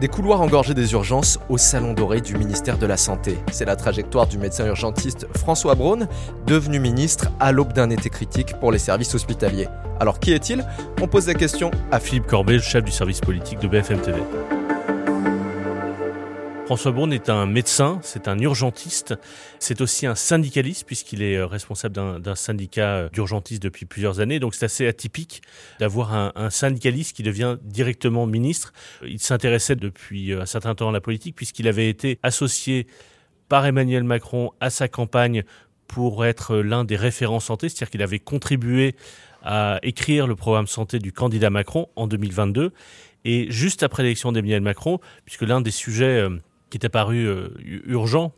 Des couloirs engorgés des urgences au salon doré du ministère de la Santé. C'est la trajectoire du médecin urgentiste François Braun, devenu ministre à l'aube d'un été critique pour les services hospitaliers. Alors qui est-il? On pose la question à Philippe Corbet, chef du service politique de BFM TV. François Braun est un médecin, c'est un urgentiste, c'est aussi un syndicaliste puisqu'il est euh, responsable d'un syndicat euh, d'urgentistes depuis plusieurs années. Donc c'est assez atypique d'avoir un, syndicaliste qui devient directement ministre. Il s'intéressait depuis euh, un certain temps à la politique puisqu'il avait été associé par Emmanuel Macron à sa campagne pour être l'un des référents santé, c'est-à-dire qu'il avait contribué à écrire le programme santé du candidat Macron en 2022. Et juste après l'élection d'Emmanuel Macron, puisque l'un des sujets qui est apparu euh, urgent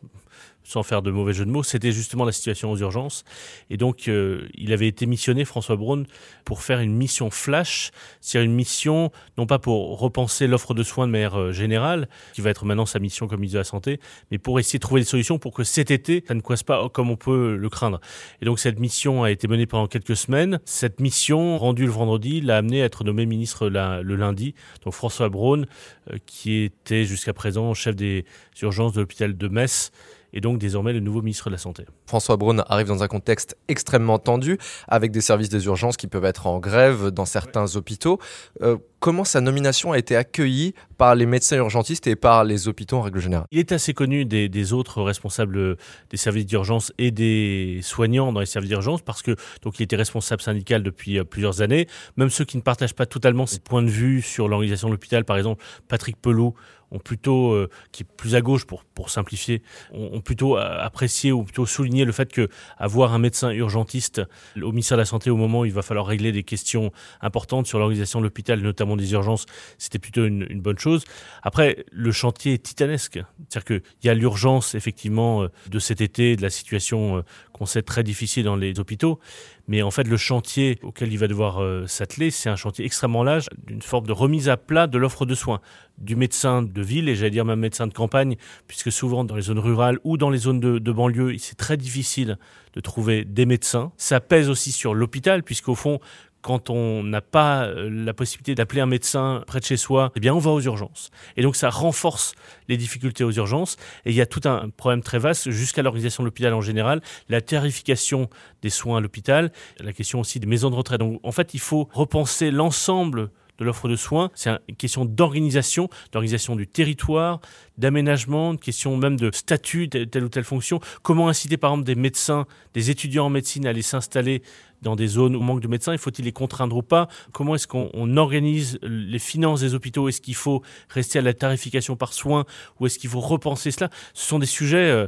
sans faire de mauvais jeu de mots, c'était justement la situation aux urgences. Et donc, euh, il avait été missionné, François Braun, pour faire une mission flash, c'est-à-dire une mission, non pas pour repenser l'offre de soins de manière euh, générale, qui va être maintenant sa mission comme ministre de la Santé, mais pour essayer de trouver des solutions pour que cet été, ça ne coince pas comme on peut le craindre. Et donc, cette mission a été menée pendant quelques semaines. Cette mission, rendue le vendredi, l'a amené à être nommé ministre le lundi. Donc, François Braun, euh, qui était jusqu'à présent chef des urgences de l'hôpital de Metz, et donc désormais le nouveau ministre de la Santé. François Braun arrive dans un contexte extrêmement tendu, avec des services des urgences qui peuvent être en grève dans certains hôpitaux. Euh, comment sa nomination a été accueillie par les médecins urgentistes et par les hôpitaux en règle générale Il est assez connu des, autres responsables des services d'urgence et des soignants dans les services d'urgence parce que donc il était responsable syndical depuis euh, plusieurs années. Même ceux qui ne partagent pas totalement ses points de vue sur l'organisation de l'hôpital, par exemple Patrick Pelou, ont plutôt, euh, qui est plus à gauche pour, pour simplifier, ont, plutôt apprécié ou plutôt souligné le fait que avoir un médecin urgentiste au ministère de la Santé au moment où il va falloir régler des questions importantes sur l'organisation de l'hôpital, notamment des urgences, c'était plutôt une, bonne chose. Après, le chantier est titanesque. C'est-à-dire qu'il y a l'urgence, effectivement, euh, de cet été, de la situation euh, qu'on sait très difficile dans les hôpitaux. Mais en fait, le chantier auquel il va devoir euh, s'atteler, c'est un chantier extrêmement large, d'une forme de remise à plat de l'offre de soins du médecin de ville et j'allais dire même médecin de campagne, puisque souvent dans les zones rurales ou dans les zones de, de banlieue, c'est très difficile de trouver des médecins. Ça pèse aussi sur l'hôpital, puisqu'au fond, quand on n'a pas euh, la possibilité d'appeler un médecin près de chez soi, eh bien on va aux urgences. Et donc ça renforce les difficultés aux urgences. Et il y a tout un problème très vaste jusqu'à l'organisation de l'hôpital en général, la tarification des soins à l'hôpital, la question aussi des maisons de retraite. Donc en fait, il faut repenser l'ensemble de l'offre de soins. C'est une question d'organisation, d'organisation du territoire, d'aménagement, une question même de statut telle ou telle fonction. Comment inciter par exemple des médecins, des étudiants en médecine à aller s'installer dans des zones où manque de médecins, il faut-il les contraindre ou pas? Comment est-ce qu'on organise les finances des hôpitaux? Est-ce qu'il faut rester à la tarification par soins ou est-ce qu'il faut repenser cela? Ce sont des sujets euh,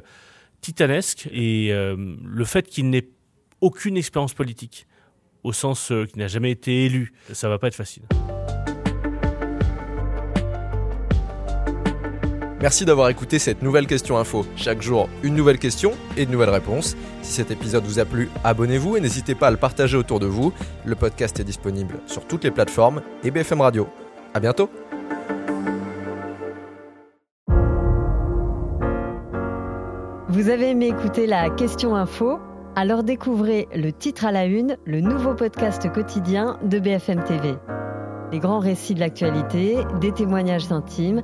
titanesques et euh, le fait qu'il n'ait aucune expérience politique, au sens euh, qu'il n'a jamais été élu, ça va pas être facile. Merci d'avoir écouté cette nouvelle question info. Chaque jour, une nouvelle question et de nouvelles réponses. Si cet épisode vous a plu, abonnez-vous et n'hésitez pas à le partager autour de vous. Le podcast est disponible sur toutes les plateformes et BFM Radio. À bientôt. Vous avez aimé écouter la question info? Alors découvrez le titre à la une, le nouveau podcast quotidien de BFM TV. Les grands récits de l'actualité, des témoignages intimes